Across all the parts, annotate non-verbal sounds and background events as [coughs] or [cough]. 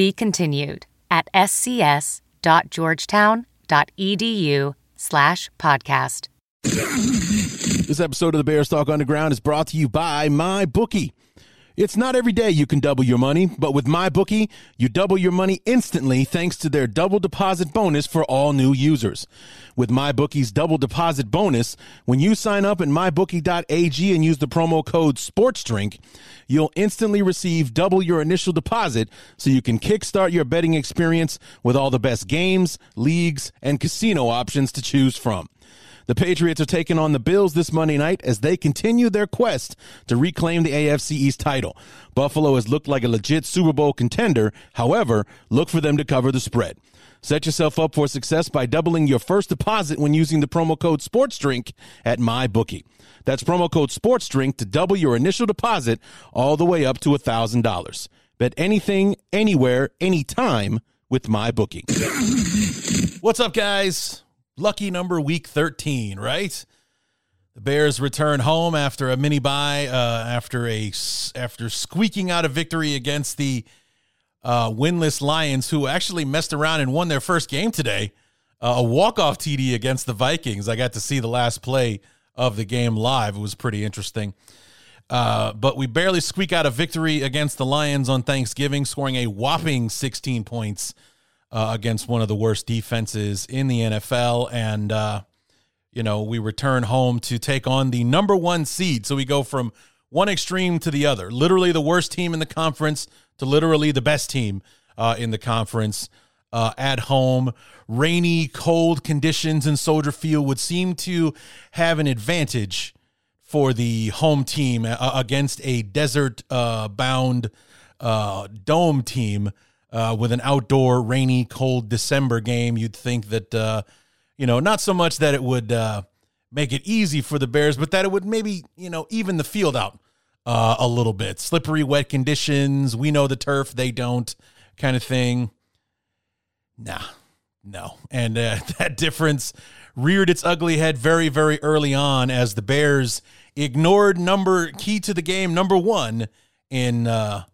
Be continued at scs.georgetown.edu slash podcast. This episode of the Bears Talk Underground is brought to you by MyBookie. It's not every day you can double your money, but with MyBookie, you double your money instantly thanks to their double deposit bonus for all new users. With MyBookie's double deposit bonus, when you sign up at mybookie.ag and use the promo code SPORTSDRINK, you'll instantly receive double your initial deposit so you can kickstart your betting experience with all the best games, leagues, and casino options to choose from. The Patriots are taking on the Bills this Monday night as they continue their quest to reclaim the AFC East title. Buffalo has looked like a legit Super Bowl contender. However, look for them to cover the spread. Set yourself up for success by doubling your first deposit when using the promo code SportsDrink at MyBookie. That's promo code SportsDrink to double your initial deposit all the way up to $1,000. Bet anything, anywhere, anytime with MyBookie. [coughs] What's up, guys? Lucky number week 13, right? The Bears return home after a mini bye, uh, after a after squeaking out a victory against the uh, winless Lions, who actually messed around and won their first game today. Uh, a walk off TD against the Vikings. I got to see the last play of the game live. It was pretty interesting. Uh, but we barely squeak out a victory against the Lions on Thanksgiving, scoring a whopping 16 points uh, against one of the worst defenses in the NFL. And, uh, you know, we return home to take on the number one seed. So we go from one extreme to the other, literally the worst team in the conference to literally the best team uh, in the conference. Uh, at home, rainy, cold conditions in Soldier Field would seem to have an advantage for the home team uh, against a desert uh, bound uh, dome team uh, with an outdoor, rainy, cold December game, you'd think that, uh, you know, not so much that it would uh, make it easy for the Bears, but that it would maybe, you know, even the field out uh, a little bit. Slippery, wet conditions. We know the turf, they don't, kind of thing. Nah, no. And uh, [laughs] that difference reared its ugly head very, very early on as the Bears ignored number key to the game, number one, in uh,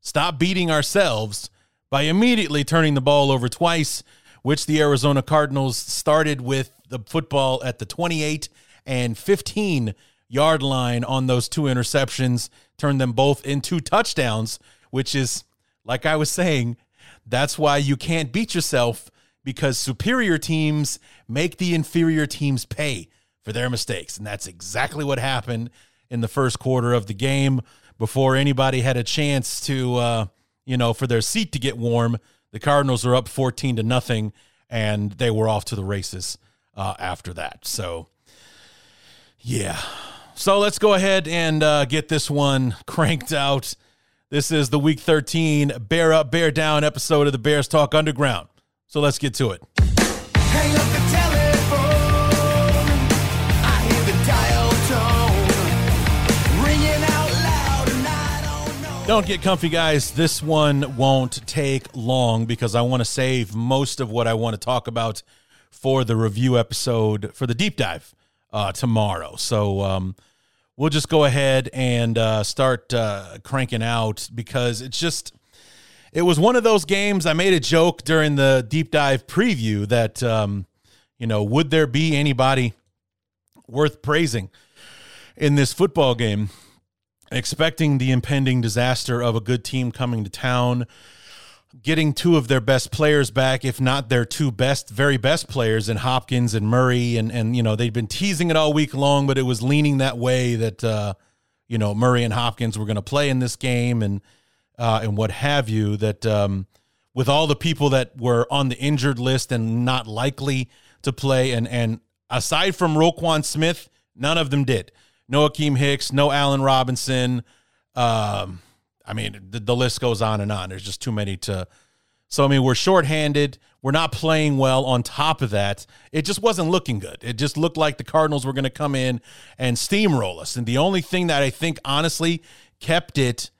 stop beating ourselves by immediately turning the ball over twice, which the Arizona Cardinals started with the football at the 28 and 15 yard line on those two interceptions, turned them both into touchdowns, which is, like I was saying, that's why you can't beat yourself because superior teams make the inferior teams pay for their mistakes. And that's exactly what happened in the first quarter of the game before anybody had a chance to uh, you know, for their seat to get warm. The Cardinals are up 14 to nothing, and they were off to the races uh, after that. So, yeah. So let's go ahead and uh, get this one [laughs] cranked out. This is the Week 13 Bear Up, Bear Down episode of the Bears Talk Underground. So let's get to it. Don't get comfy, guys. This one won't take long because I want to save most of what I want to talk about for the review episode for the deep dive uh, tomorrow. So um, we'll just go ahead and uh, start uh, cranking out because it's just. It was one of those games. I made a joke during the deep dive preview that, um, you know, would there be anybody worth praising in this football game? Expecting the impending disaster of a good team coming to town, getting two of their best players back, if not their two best, very best players in Hopkins and Murray. And, and you know, they'd been teasing it all week long, but it was leaning that way that, uh, you know, Murray and Hopkins were going to play in this game and, uh, and what have you, that um, with all the people that were on the injured list and not likely to play, and, and aside from Roquan Smith, none of them did no Akiem Hicks, no Allen Robinson. Um, I mean, the, the, list goes on and on. There's just too many to So, I mean, we're shorthanded. We're not playing well on top of that. It just wasn't looking good. It just looked like the Cardinals were going to come in and steamroll us. And the only thing that I think, honestly, kept it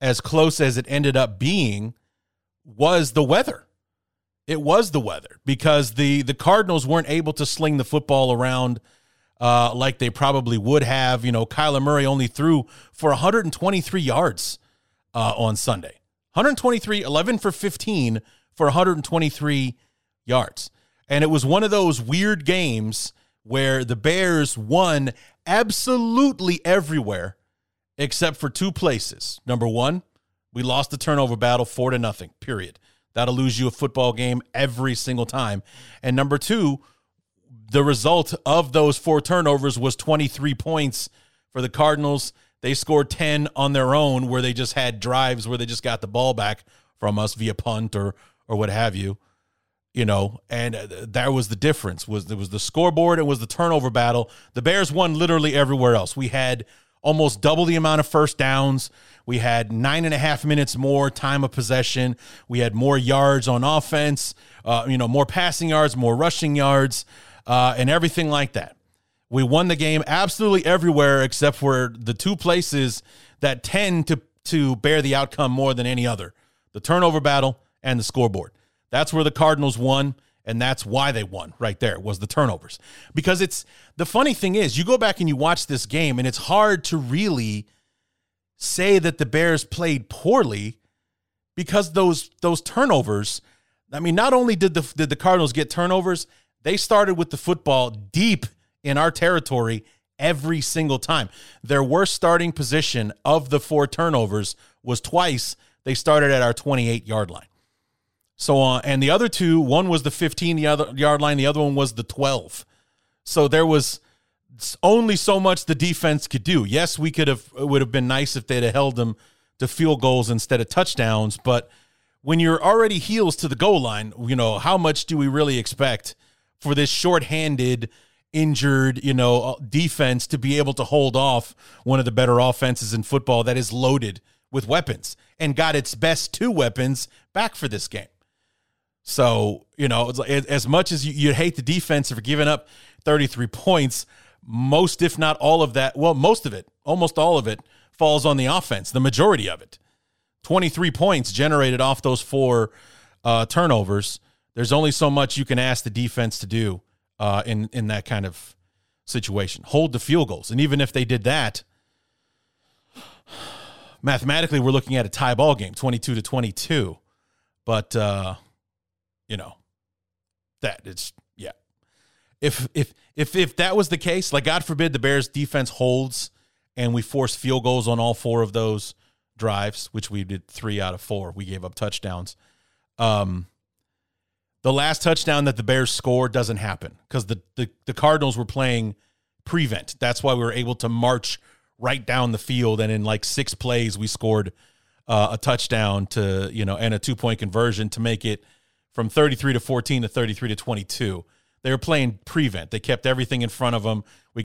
as close as it ended up being was the weather. It was the weather because the the Cardinals weren't able to sling the football around uh, like they probably would have. You know, Kyler Murray only threw for 123 yards uh, on Sunday. 123, 11 for 15 for 123 yards. And it was one of those weird games where the Bears won absolutely everywhere except for two places. Number one, we lost the turnover battle four to nothing, period. That'll lose you a football game every single time. And number two, the result of those four turnovers was 23 points for the Cardinals they scored 10 on their own where they just had drives where they just got the ball back from us via punt or or what have you. You know, and uh, that was the difference. Was it was the scoreboard, it was the turnover battle. The Bears won literally everywhere else. We had almost double the amount of first downs. We had nine and a half minutes more time of possession. We had more yards on offense, uh, you know, more passing yards, more rushing yards, uh, and everything like that. We won the game absolutely everywhere except for the two places that tend to to bear the outcome more than any other. The turnover battle and the scoreboard. That's where the Cardinals won and that's why they won right there was the turnovers. Because it's the funny thing is you go back and you watch this game and it's hard to really say that the Bears played poorly because those those turnovers I mean not only did the did the Cardinals get turnovers, they started with the football deep in our territory every single time. Their worst starting position of the four turnovers was twice they started at our 28 yard line. So, uh, and the other two, one was the 15 yard line, the other one was the 12. So there was only so much the defense could do. Yes, we could have, it would have been nice if they'd have held them to field goals instead of touchdowns. But when you're already heels to the goal line, you know, how much do we really expect for this shorthanded, injured, you know, uh, defense to be able to hold off one of the better offenses in football that is loaded with weapons and got its best two weapons back for this game. So, you know, as much as you, hate the defense for giving up 33 points, most, if not all of that, well, most of it, almost all of it, falls on the offense, the majority of it. 23 points generated off those four uh, turnovers. There's only so much you can ask the defense to do uh, in in that kind of situation. Hold the field goals, and even if they did that, mathematically, we're looking at a tie ball game, twenty two to twenty two. But uh, you know, that it's yeah. If if if if that was the case, like God forbid, the Bears defense holds and we force field goals on all four of those drives, which we did three out of four. We gave up touchdowns. Um, the last touchdown that the Bears scored doesn't happen because the, the, the Cardinals were playing prevent. That's why we were able to march right down the field, and in like six plays, we scored uh, a touchdown to you know and a two point conversion to make it from 33 to 14 to 33 to 22. They were playing prevent. They kept everything in front of them. We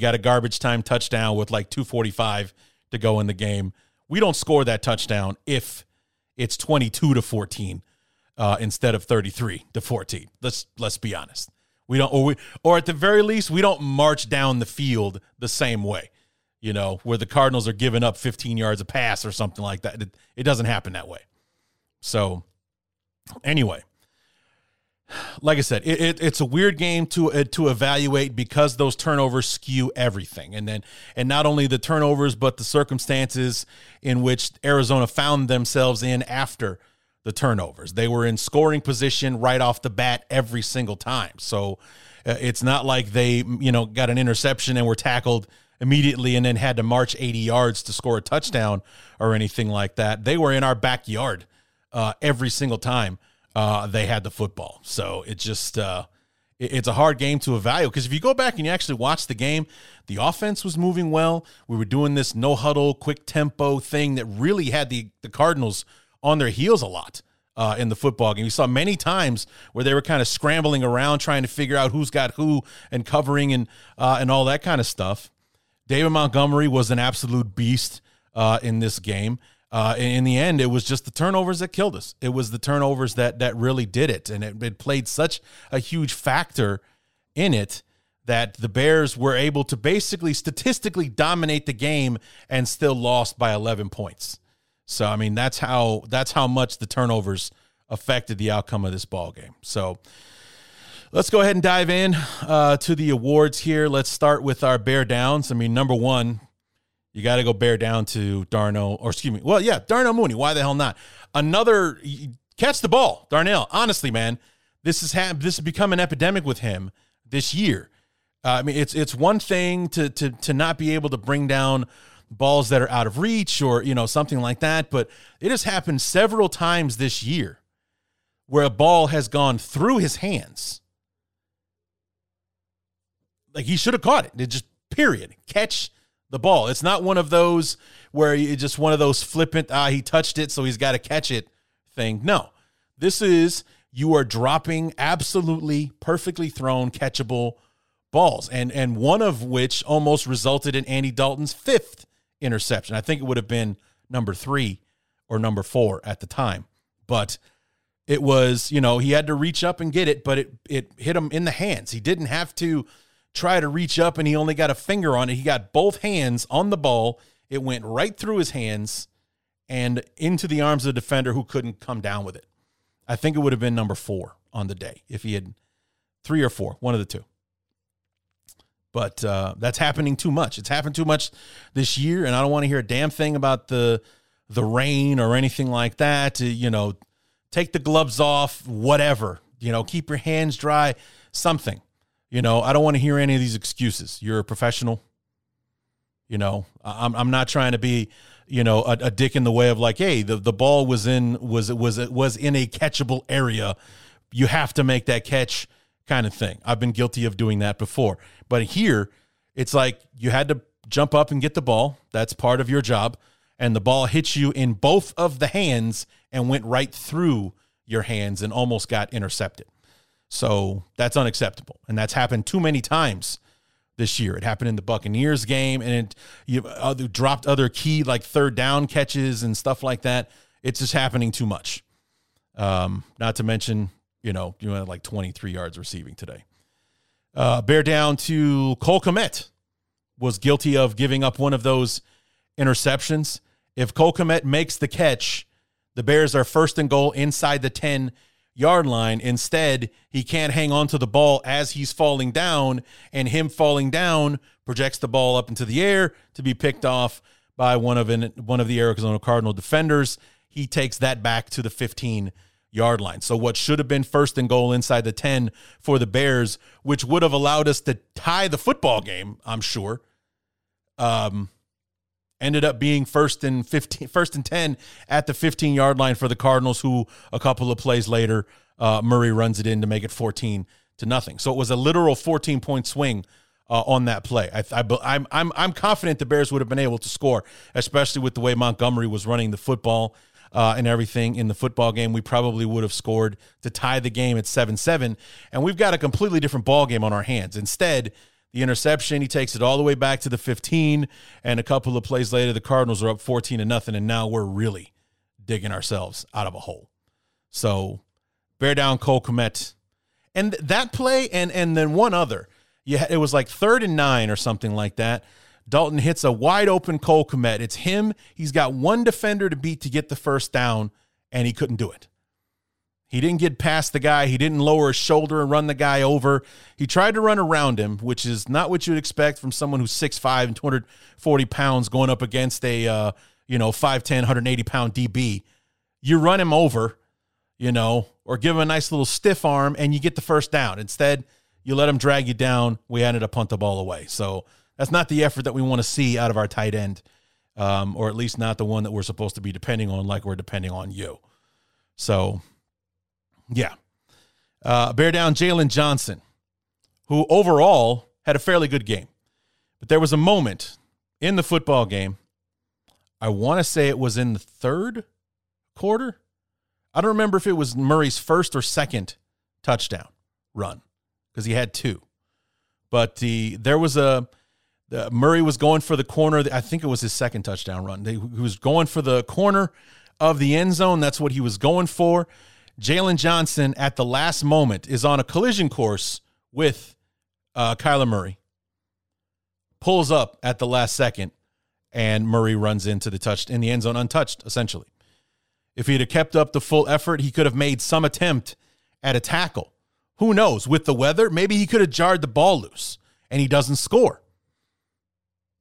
got a garbage time touchdown with like 245 to go in the game. We don't score that touchdown if it's 22 to 14 uh, instead of 33 to 14. Let's let's be honest. We don't or we or at the very least we don't march down the field the same way. You know, where the Cardinals are giving up 15 yards a pass or something like that. It, it doesn't happen that way. So, anyway, like I said, it, it, it's a weird game to uh, to evaluate because those turnovers skew everything, and then and not only the turnovers but the circumstances in which Arizona found themselves in after the turnovers. They were in scoring position right off the bat every single time, so uh, it's not like they you know got an interception and were tackled immediately and then had to march 80 yards to score a touchdown or anything like that. They were in our backyard uh, every single time uh, they had the football. So it just uh, it, it's a hard game to evaluate because if you go back and you actually watch the game, the offense was moving well. We were doing this no huddle, quick tempo thing that really had the the Cardinals on their heels a lot. Uh, in the football game. We saw many times where they were kind of scrambling around trying to figure out who's got who and covering and uh, and all that kind of stuff. David Montgomery was an absolute beast uh, in this game uh, in the end, it was just the turnovers that killed us. It was the turnovers that that really did it, and it, it played such a huge factor in it that the Bears were able to basically statistically dominate the game and still lost by 11 points. So I mean that's how that's how much the turnovers affected the outcome of this ball game. So let's go ahead and dive in uh, to the awards here. Let's start with our Bear Downs. I mean, number one, you got to go bear down to Darnell, or excuse me. Well, yeah, Darnell Mooney. Why the hell not? Another catch the ball, Darnell. Honestly, man, this is ha- this has become an epidemic with him this year. Uh, I mean, it's it's one thing to to to not be able to bring down balls that are out of reach or you know something like that, but it has happened several times this year where a ball has gone through his hands. Like he should have caught it. It just period catch the ball. It's not one of those where you just one of those flippant, ah, he touched it, so he's got to catch it thing. No, this is you are dropping absolutely perfectly thrown, catchable balls, and and one of which almost resulted in Andy Dalton's fifth interception. I think it would have been number three or number four at the time, but it was you know he had to reach up and get it, but it it hit him in the hands. He didn't have to try to reach up and he only got a finger on it. He got both hands on the ball. It went right through his hands and into the arms of the defender who couldn't come down with it. I think it would have been number four on the day if he had three or four, one of the two. But uh, that's happening too much. It's happened too much this year, and I don't want to hear a damn thing about the the rain or anything like that. You know, take the gloves off, whatever. You know, keep your hands dry, something. You know, I don't want to hear any of these excuses. You're a professional. You know, I'm I'm not trying to be, you know, a, a dick in the way of like, hey, the, the ball was in was was was in a catchable area. You have to make that catch kind of thing. I've been guilty of doing that before. But here, it's like you had to jump up and get the ball. That's part of your job. And the ball hits you in both of the hands and went right through your hands and almost got intercepted. So that's unacceptable. And that's happened too many times this year. It happened in the Buccaneers game and it you other, dropped other key like third down catches and stuff like that. It's just happening too much. Um, not to mention, you know, you had like 23 yards receiving today. Uh, bear down to Cole Kmet was guilty of giving up one of those interceptions. If Cole Kmet makes the catch, the Bears are first and goal inside the 10 yard line. Instead, he can't hang on to the ball as he's falling down, and him falling down projects the ball up into the air to be picked off by one of an, one of the Arizona Cardinal defenders. He takes that back to the 15 yard line. So what should have been first and goal inside the 10 for the Bears, which would have allowed us to tie the football game, I'm sure. Um ended up being first and 15 first and 10 at the 15 yard line for the cardinals who a couple of plays later uh, murray runs it in to make it 14 to nothing. So it was a literal 14 point swing uh, on that play. I, I, I'm, I'm, I'm confident the bears would have been able to score especially with the way montgomery was running the football uh, and everything in the football game. We probably would have scored to tie the game at 7-7 and we've got a completely different ball game on our hands. Instead the interception. He takes it all the way back to the 15, and a couple of plays later, the Cardinals are up 14 to nothing, and now we're really digging ourselves out of a hole. So bear down Cole Kmet. And that play, and and then one other. Yeah, it was like third and nine or something like that. Dalton hits a wide open Cole Kmet. It's him. He's got one defender to beat to get the first down, and he couldn't do it. He didn't get past the guy. He didn't lower his shoulder and run the guy over. He tried to run around him, which is not what you'd expect from someone who's 6'5 and 240 pounds going up against a, uh, you know, 5'10, 180 pound DB. You run him over, you know, or give him a nice little stiff arm and you get the first down. Instead, you let him drag you down. We ended up punt the ball away. So that's not the effort that we want to see out of our tight end, um, or at least not the one that we're supposed to be depending on, like we're depending on you. So, yeah. Uh, bear down Jaylon Johnson, who overall had a fairly good game. But there was a moment in the football game, I want to say it was in the third quarter. I don't remember if it was Murray's first or second touchdown run because he had two. But the there was a Murray was going for the corner. I think it was his second touchdown run. They, he was going for the corner of the end zone. That's what he was going for. Jaylon Johnson at the last moment is on a collision course with uh, Kyler Murray. Pulls up at the last second, and Murray runs into the touch in the end zone untouched. Essentially, if he'd have kept up the full effort, he could have made some attempt at a tackle. Who knows? With the weather, maybe he could have jarred the ball loose and he doesn't score.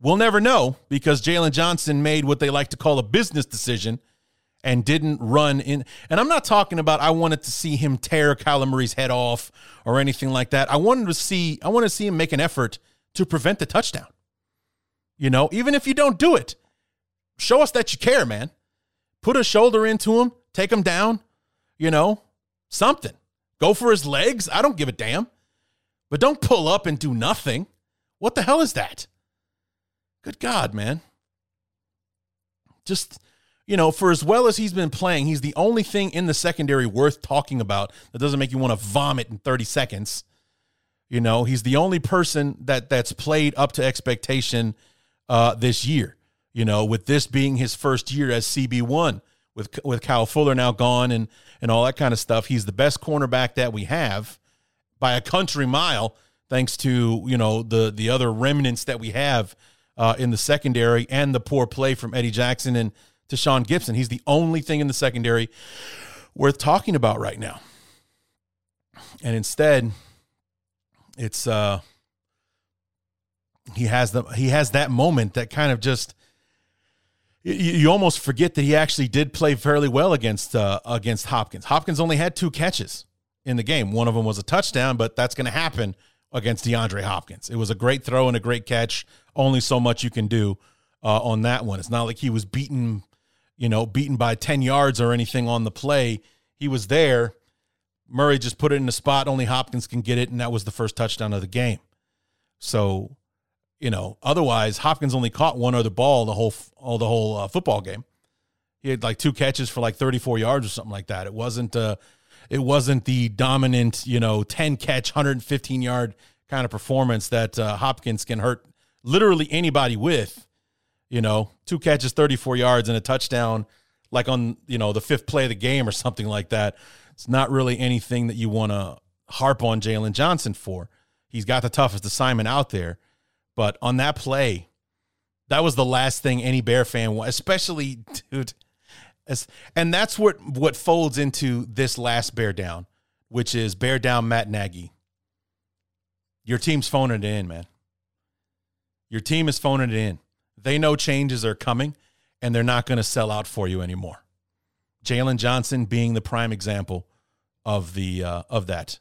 We'll never know because Jaylon Johnson made what they like to call a business decision and didn't run in. And I'm not talking about I wanted to see him tear Kyler Murray's head off or anything like that. I wanted to see I want to see him make an effort to prevent the touchdown. You know, even if you don't do it, show us that you care, man. Put a shoulder into him, take him down, you know, something. Go for his legs. I don't give a damn. But don't pull up and do nothing. What the hell is that? Good God, man. Just, you know, for as well as he's been playing, he's the only thing in the secondary worth talking about that doesn't make you want to vomit in 30 seconds. You know, he's the only person that that's played up to expectation uh, this year. You know, with this being his first year as CB1 with with Kyle Fuller now gone and and all that kind of stuff. He's the best cornerback that we have by a country mile, thanks to you know the the other remnants that we have uh, in the secondary and the poor play from Eddie Jackson and Tashaun Gipson. He's the only thing in the secondary worth talking about right now. And instead, it's uh he has the he has that moment that kind of just you, you almost forget that he actually did play fairly well against uh, against Hopkins. Hopkins only had two catches in the game. One of them was a touchdown, but that's going to happen against DeAndre Hopkins. It was a great throw and a great catch. Only so much you can do uh, on that one. It's not like he was beaten, you know, beaten by 10 yards or anything on the play. He was there. Murray just put it in the spot. Only Hopkins can get it, and that was the first touchdown of the game. So you know, otherwise Hopkins only caught one other ball the whole all the whole uh, football game. He had like two catches for like 34 yards or something like that. It wasn't uh it wasn't the dominant, you know, 10 catch, 115 yard kind of performance that uh, Hopkins can hurt literally anybody with. You know, two catches, 34 yards and a touchdown like on, you know, the fifth play of the game or [laughs] something like that. It's not really anything that you want to harp on Jaylon Johnson for. He's got the toughest assignment out there but on that play, that was the last thing any Bear fan, especially [laughs] dude, and that's what what folds into this last bear down, which is bear down Matt Nagy. Your team's phoning it in, man. Your team is phoning it in. They know changes are coming, and they're not going to sell out for you anymore. Jaylon Johnson being the prime example of the uh, of that.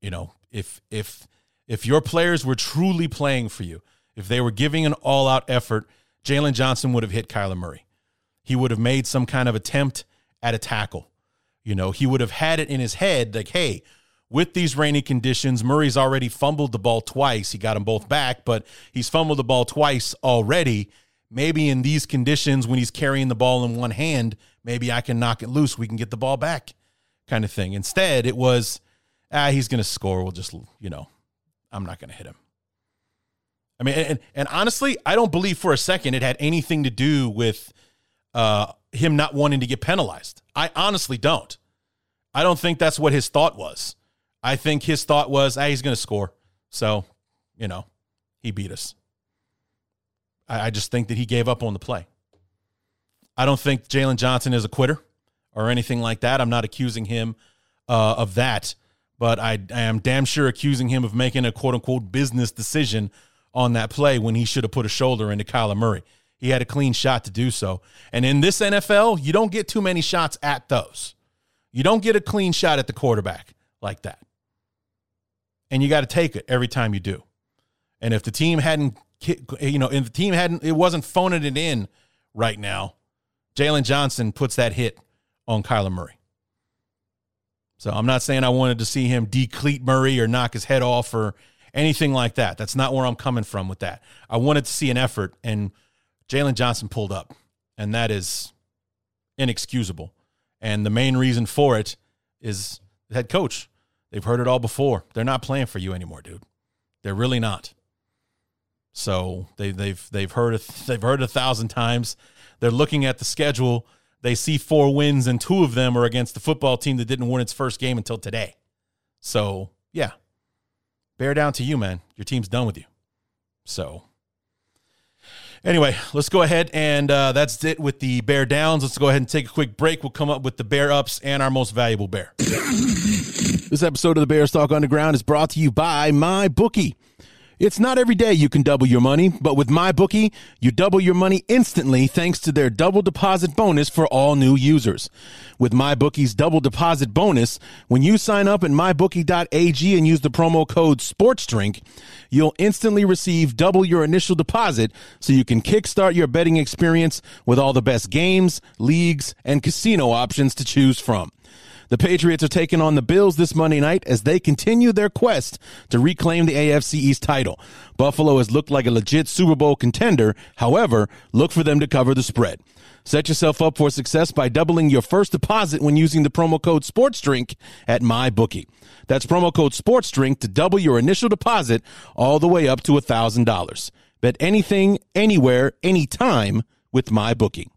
You know, if if if your players were truly playing for you, if they were giving an all out effort, Jaylon Johnson would have hit Kyler Murray. He would have made some kind of attempt at a tackle. You know, he would have had it in his head like, hey, with these rainy conditions, Murray's already fumbled the ball twice. He got them both back, but he's fumbled the ball twice already. Maybe in these conditions, when he's carrying the ball in one hand, maybe I can knock it loose. We can get the ball back, kind of thing. Instead, it was, ah, he's going to score. We'll just, you know, I'm not going to hit him. I mean, and, and honestly, I don't believe for a second it had anything to do with uh, him not wanting to get penalized. I honestly don't. I don't think that's what his thought was. I think his thought was, ah, he's going to score. So, you know, he beat us. I, I just think that he gave up on the play. I don't think Jaylon Johnson is a quitter or anything like that. I'm not accusing him uh, of that, but I, I am damn sure accusing him of making a quote unquote business decision on that play when he should have put a shoulder into Kyler Murray. He had a clean shot to do so. And in this NFL, you don't get too many shots at those. You don't get a clean shot at the quarterback like that. And you got to take it every time you do. And if the team hadn't, you know, if the team hadn't, it wasn't phoning it in right now, Jaylon Johnson puts that hit on Kyler Murray. So I'm not saying I wanted to see him decleat Murray or knock his head off or anything like that. That's not where I'm coming from with that. I wanted to see an effort, and Jaylon Johnson pulled up, and that is inexcusable. And the main reason for it is the head coach. They've heard it all before. They're not playing for you anymore, dude. They're really not. So they, they've they've heard it, they've heard it a thousand times. They're looking at the schedule they see four wins and two of them are against the football team that didn't win its first game until today. So, yeah. Bear down to you, man. Your team's done with you. So, anyway, let's go ahead and uh, that's it with the bear downs. Let's go ahead and take a quick break. We'll come up with the bear ups and our most valuable bear. this episode of the Bears Talk Underground is brought to you by My Bookie. It's not every day you can double your money, but with MyBookie, you double your money instantly thanks to their double deposit bonus for all new users. With MyBookie's double deposit bonus, when you sign up at mybookie.ag and use the promo code SPORTSDRINK, you'll instantly receive double your initial deposit so you can kickstart your betting experience with all the best games, leagues, and casino options to choose from. The Patriots are taking on the Bills this Monday night as they continue their quest to reclaim the AFC East title. Buffalo has looked like a legit Super Bowl contender. However, look for them to cover the spread. Set yourself up for success by doubling your first deposit when using the promo code SportsDrink at MyBookie. That's promo code SportsDrink to double your initial deposit all the way up to $1,000. Bet anything, anywhere, anytime with MyBookie.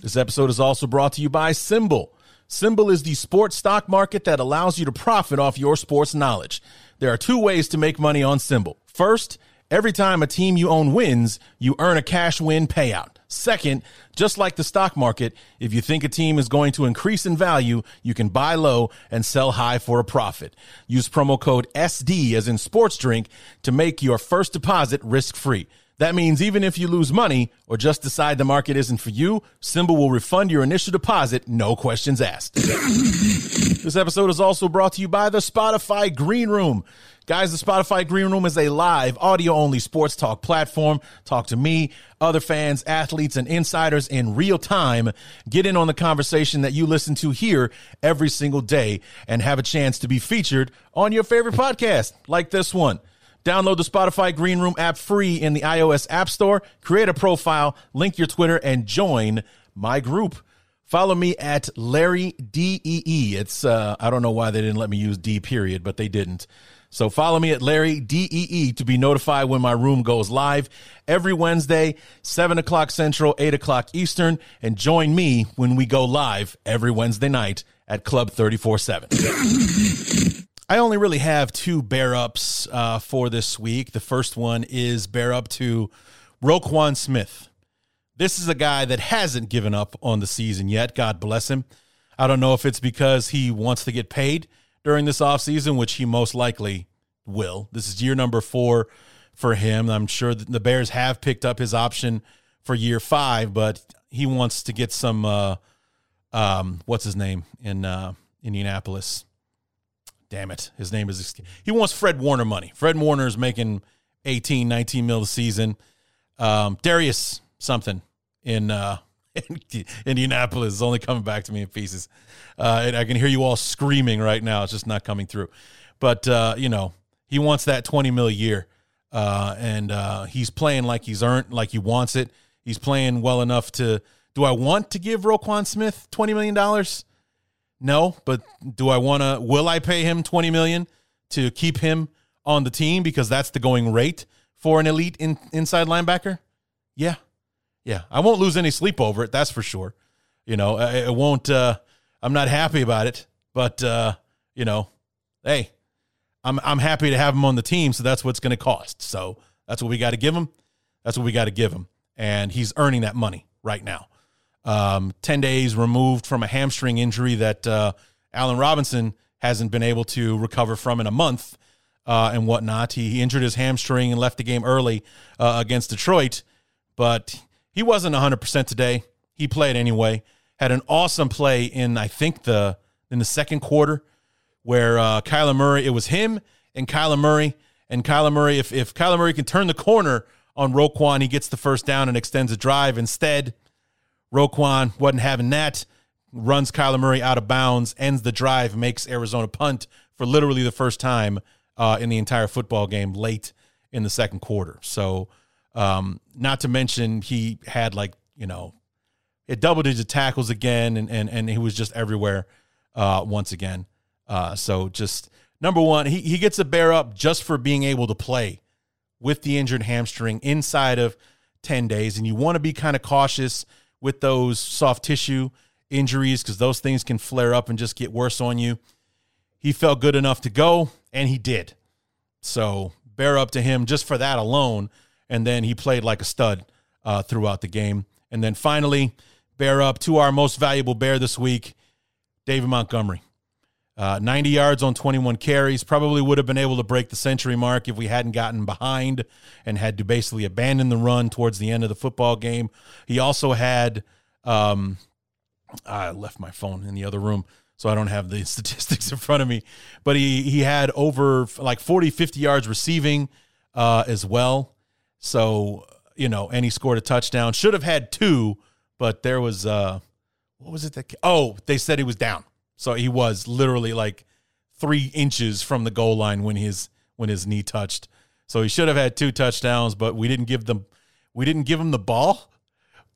this episode is also brought to you by SimBull. SimBull is the sports stock market that allows you to profit off your sports knowledge. There are two ways to make money on SimBull. First, every time a team you own wins, you earn a cash win payout. Second, just like the stock market, if you think a team is going to increase in value, you can buy low and sell high for a profit. Use promo code SD as in sports drink to make your first deposit risk free. That means even if you lose money or just decide the market isn't for you, SimBull will refund your initial deposit, no questions asked. [coughs] this episode is also brought to you by the Spotify Green Room. Guys, the Spotify Green Room is a live, audio only sports talk platform. Talk to me, other fans, athletes, and insiders in real time. Get in on the conversation that you listen to here every single day and have a chance to be featured on your favorite podcast, like this one. Download the Spotify Green Room app free in the iOS App Store. Create a profile, link your Twitter, and join my group. Follow me at Larry DEE. It's uh, I don't know why they didn't let me use D period, but they didn't. So follow me at Larry DEE to be notified when my room goes live every Wednesday, 7 o'clock Central, 8 o'clock Eastern, and join me when we go live every Wednesday night at Club 34 7. [laughs] I only really have two bear ups uh, for this week. The first one is bear up to Roquan Smith. This is a guy that hasn't given up on the season yet. God bless him. I don't know if it's because he wants to get paid during this offseason, which he most likely will. This is year number four for him. I'm sure the Bears have picked up his option for year five, but he wants to get some, uh, um, what's his name in uh, Indianapolis? Damn it. His name is, he wants Fred Warner money. Fred Warner is making 18, 19 mil a season. Um, Darius something in, uh, [laughs] in Indianapolis is only coming back to me in pieces. Uh, and I can hear you all screaming right now. It's just not coming through. But, uh, you know, he wants that 20 mil a year. Uh, and uh, he's playing like he's earned, like he wants it. He's playing well enough to. Do I want to give Roquan Smith $20 million? No, but do I want to? Will I pay him twenty million to keep him on the team because that's the going rate for an elite in, inside linebacker? Yeah, yeah. I won't lose any sleep over it. That's for sure. You know, it won't. Uh, I'm not happy about it, but uh, you know, hey, I'm I'm happy to have him on the team. So that's what's going to cost. So that's what we got to give him. That's what we got to give him, and he's earning that money right now. Um, 10 days removed from a hamstring injury that uh, Allen Robinson hasn't been able to recover from in a month uh, and whatnot. He, he, injured his hamstring and left the game early uh, against Detroit, but he wasn't 100% today. He played anyway. Had an awesome play in, I think, the in the second quarter where uh, Kyler Murray, it was him and Kyler Murray. And Kyler Murray, if, if Kyler Murray can turn the corner on Roquan, he gets the first down and extends a drive. Instead, Roquan wasn't having that. Runs Kyler Murray out of bounds, ends the drive, makes Arizona punt for literally the first time uh, in the entire football game late in the second quarter. So, um, not to mention he had like you know, it double digit tackles again, and and and he was just everywhere uh, once again. Uh, so just number one, he he gets a bear up just for being able to play with the injured hamstring inside of ten days, and you want to be kind of cautious with those soft tissue injuries because those things can flare up and just get worse on you. He felt good enough to go, and he did. So bear up to him just for that alone. And then he played like a stud uh, throughout the game. And then finally, bear up to our most valuable bear this week, David Montgomery. Uh, 90 yards on 21 carries. Probably would have been able to break the century mark if we hadn't gotten behind and had to basically abandon the run towards the end of the football game. He also had, um, I left my phone in the other room, so I don't have the [laughs] statistics in front of me, but he, he had over like 40, 50 yards receiving uh, as well. So, you know, and he scored a touchdown. Should have had two, but there was, uh, what was it that, oh, they said he was down. So he was literally like three inches from the goal line when his when his knee touched. So he should have had two touchdowns, but we didn't give them we didn't give him the ball.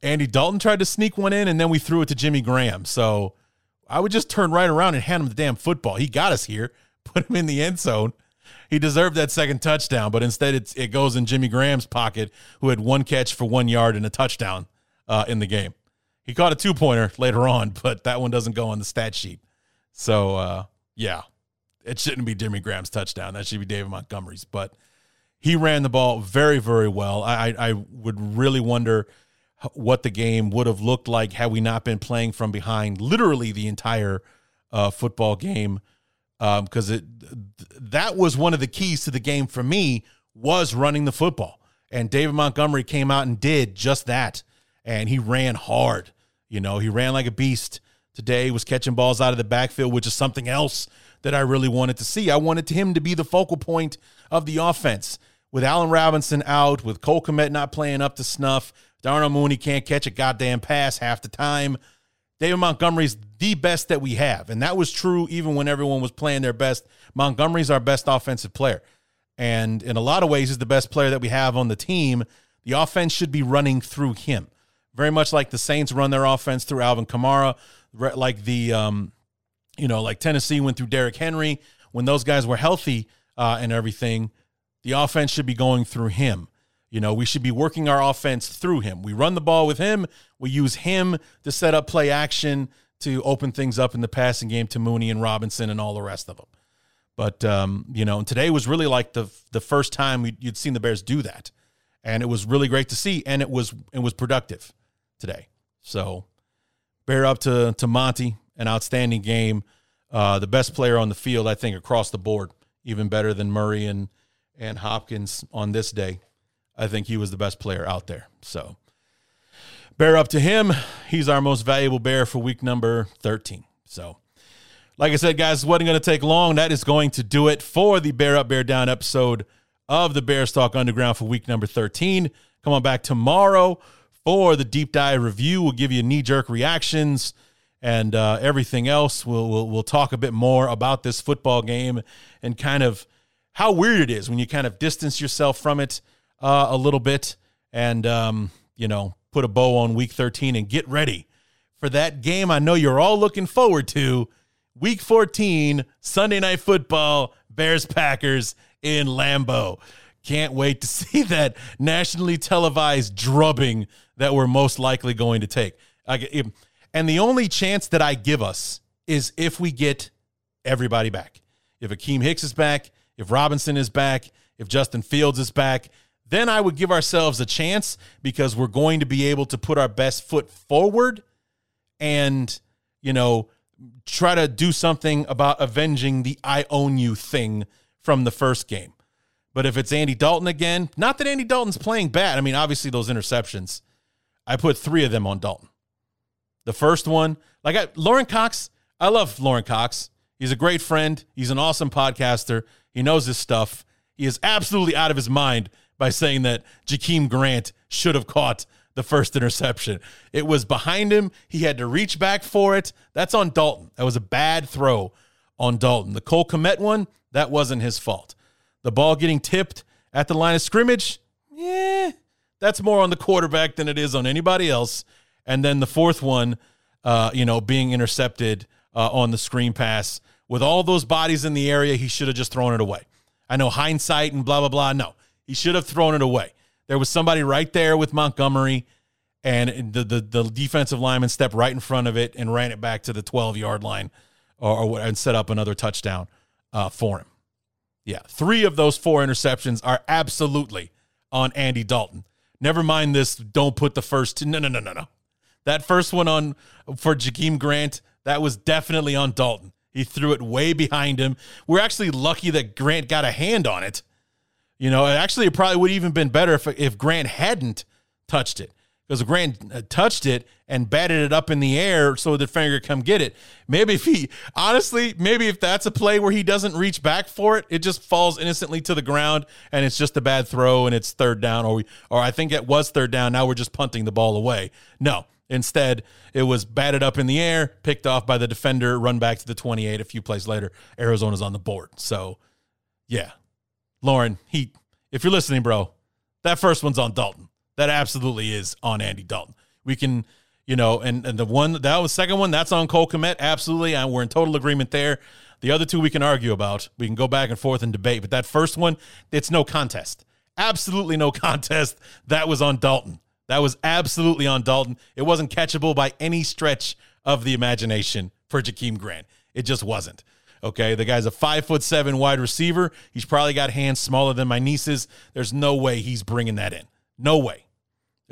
Andy Dalton tried to sneak one in, and then we threw it to Jimmy Graham. So I would just turn right around and hand him the damn football. He got us here, [laughs] put him in the end zone. He deserved that second touchdown, but instead it's, it goes in Jimmy Graham's pocket, who had one catch for one yard and a touchdown uh, in the game. He caught a two pointer later on, [laughs] but that one doesn't go on the stat sheet. So uh, yeah, it shouldn't be Jimmy Graham's touchdown. That should be David Montgomery's. But he ran the ball very, very well. I, I would really wonder what the game would have looked like had we not been playing from behind literally the entire uh, football game. Because um, it that was one of the keys to the game for me was running the football. And David Montgomery came out and did just that. And he ran hard. You know, he ran like a beast today, was catching balls out of the backfield, which is something else that I really wanted to see. I wanted him to be the focal point of the offense. With Allen Robinson out, with Cole Kmet not playing up to snuff, Darnell Mooney can't catch a goddamn pass half the time. David Montgomery's the best that we have. And that was true even when everyone was playing their best. Montgomery's our best offensive player. And in a lot of ways, he's the best player that we have on the team. The offense should be running through him. Very much like the Saints run their offense through Alvin Kamara like the um, you know, like Tennessee went through Derrick Henry when those guys were healthy uh, and everything. The offense should be going through him. You know, we should be working our offense through him. We run the ball with him. We use him to set up play action to open things up in the passing game to Mooney and Robinson and all the rest of them. But um, you know, today was really like the the first time you'd seen the Bears do that, and it was really great to see, and it was it was productive today. So bear up to to Monty, an outstanding game. Uh, the best player on the field, I think, across the board, even better than Murray and and Hopkins on this day. I think he was the best player out there. So bear up to him. He's our most valuable bear for week number 13. So like I said, guys, it wasn't going to take long. That is going to do it for the Bear Up, Bear Down episode of the Bears Talk Underground for week number 13. Come on back tomorrow for the deep dive review. We'll give you knee jerk reactions and uh, everything else. We'll, we'll we'll talk a bit more about this football game and kind of how weird it is when you kind of distance yourself from it uh, a little bit and um, you know put a bow on week 13 and get ready for that game. I know you're all looking forward to week 14 Sunday night football Bears Packers in Lambeau. Can't wait to [laughs] see that nationally televised drubbing that we're most likely going to take. And the only chance that I give us is if we get everybody back. If Akiem Hicks is back, if Robinson is back, if Justin Fields is back, then I would give ourselves a chance because we're going to be able to put our best foot forward and, you know, try to do something about avenging the I own you thing from the first game. But if it's Andy Dalton again, not that Andy Dalton's playing bad. I mean, obviously those interceptions, I put three of them on Dalton. The first one, like I, Lorin Cox, I love Lauren Cox. He's a great friend. He's an awesome podcaster. He knows his stuff. He is absolutely out of his mind by saying that Jakeem Grant should have caught the first interception. It was behind him. He had to reach back for it. That's on Dalton. That was a bad throw on Dalton. The Cole Kmet one, that wasn't his fault. The ball getting tipped at the line of scrimmage, yeah, that's more on the quarterback than it is on anybody else. And then the fourth one, uh, you know, being intercepted uh, on the screen pass with all those bodies in the area, he should have just thrown it away. I know hindsight and blah blah blah. No, he should have thrown it away. There was somebody right there with Montgomery, and the the, the defensive lineman stepped right in front of it and ran it back to the 12 yard line, or, or and set up another touchdown uh, for him. Yeah, three of those four interceptions are absolutely on Andy Dalton. Never mind this. Don't put the first. No, no, no, no, no. That first one on for Jakeem Grant, that was definitely on Dalton. He threw it way behind him. We're actually lucky that Grant got a hand on it. You know, actually, it probably would have even been better if if Grant hadn't touched it because Grant uh, touched it and batted it up in the air so the defender come get it. Maybe if he, honestly, maybe if that's a play where he doesn't reach back for it, it just falls innocently to the ground and it's just a bad throw and it's third down, or we, or I think it was third down. Now we're just punting the ball away. No, instead it was batted up in the air, picked off by the defender, run back to the 28. A few plays later, Arizona's on the board. So, yeah, Lauren, he, if you're listening, bro, that first one's on Dalton that absolutely is on Andy Dalton. We can, you know, and, and the one that was second one, that's on Cole Kmet. Absolutely. And we're in total agreement there. The other two we can argue about. We can go back and forth and debate. But that first one, it's no contest. Absolutely no [laughs] contest. That was on Dalton. That was absolutely on Dalton. It wasn't catchable by any stretch of the imagination for Jakeem Grant. It just wasn't. Okay, the guy's a five foot seven wide receiver. He's probably got hands smaller than my niece's. There's no way he's bringing that in. No way.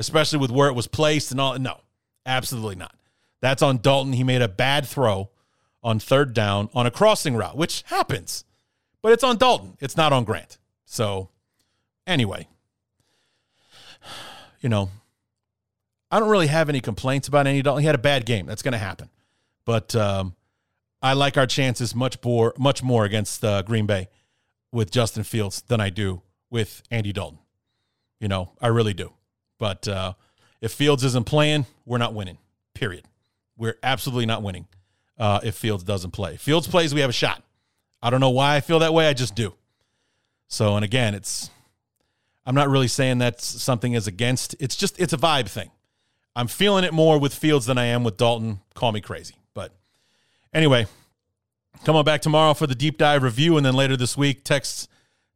Especially with where it was placed and all. No, absolutely not. That's on Dalton. He made a bad throw on third down on a crossing route, which happens, but it's on Dalton. It's not on Grant. So, anyway, you know, I don't really have any complaints about Andy Dalton. He had a bad game. That's going to happen. But um, I like our chances much more, much more against uh, Green Bay with Justin Fields than I do with Andy Dalton. You know, I really do. But uh, if Fields isn't playing, we're not winning. Period. We're absolutely not winning uh, if Fields doesn't play. Fields plays, we have a shot. I don't know why I feel that way. I just do. So, and again, it's I'm not really saying that something is against. It's just it's a vibe thing. I'm feeling it more with Fields than I am with Dalton. Call me crazy, but anyway, come on back tomorrow for the deep dive review, and then later this week, text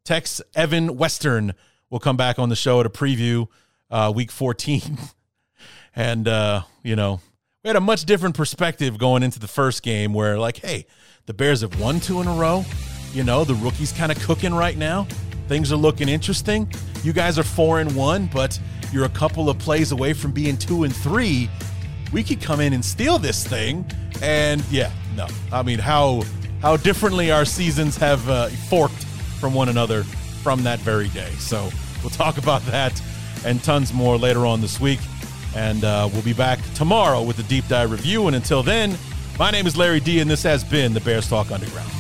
text Evan Western we'll come back on the show to preview uh, week 14. [laughs] and, uh, you know, we had a much different perspective going into the first game where, like, hey, the Bears have won two in a row. You know, the rookie's kind of cooking right now. Things are looking interesting. You guys are four and one, but you're a couple of plays away from being two and three. We could come in and steal this thing. And yeah, no, I mean, how how differently our seasons have uh, forked from one another from that very day. So we'll talk about that and tons more later on this week. And uh, we'll be back tomorrow with the deep dive review. And until then, my name is Larry D, and this has been the Bears Talk Underground.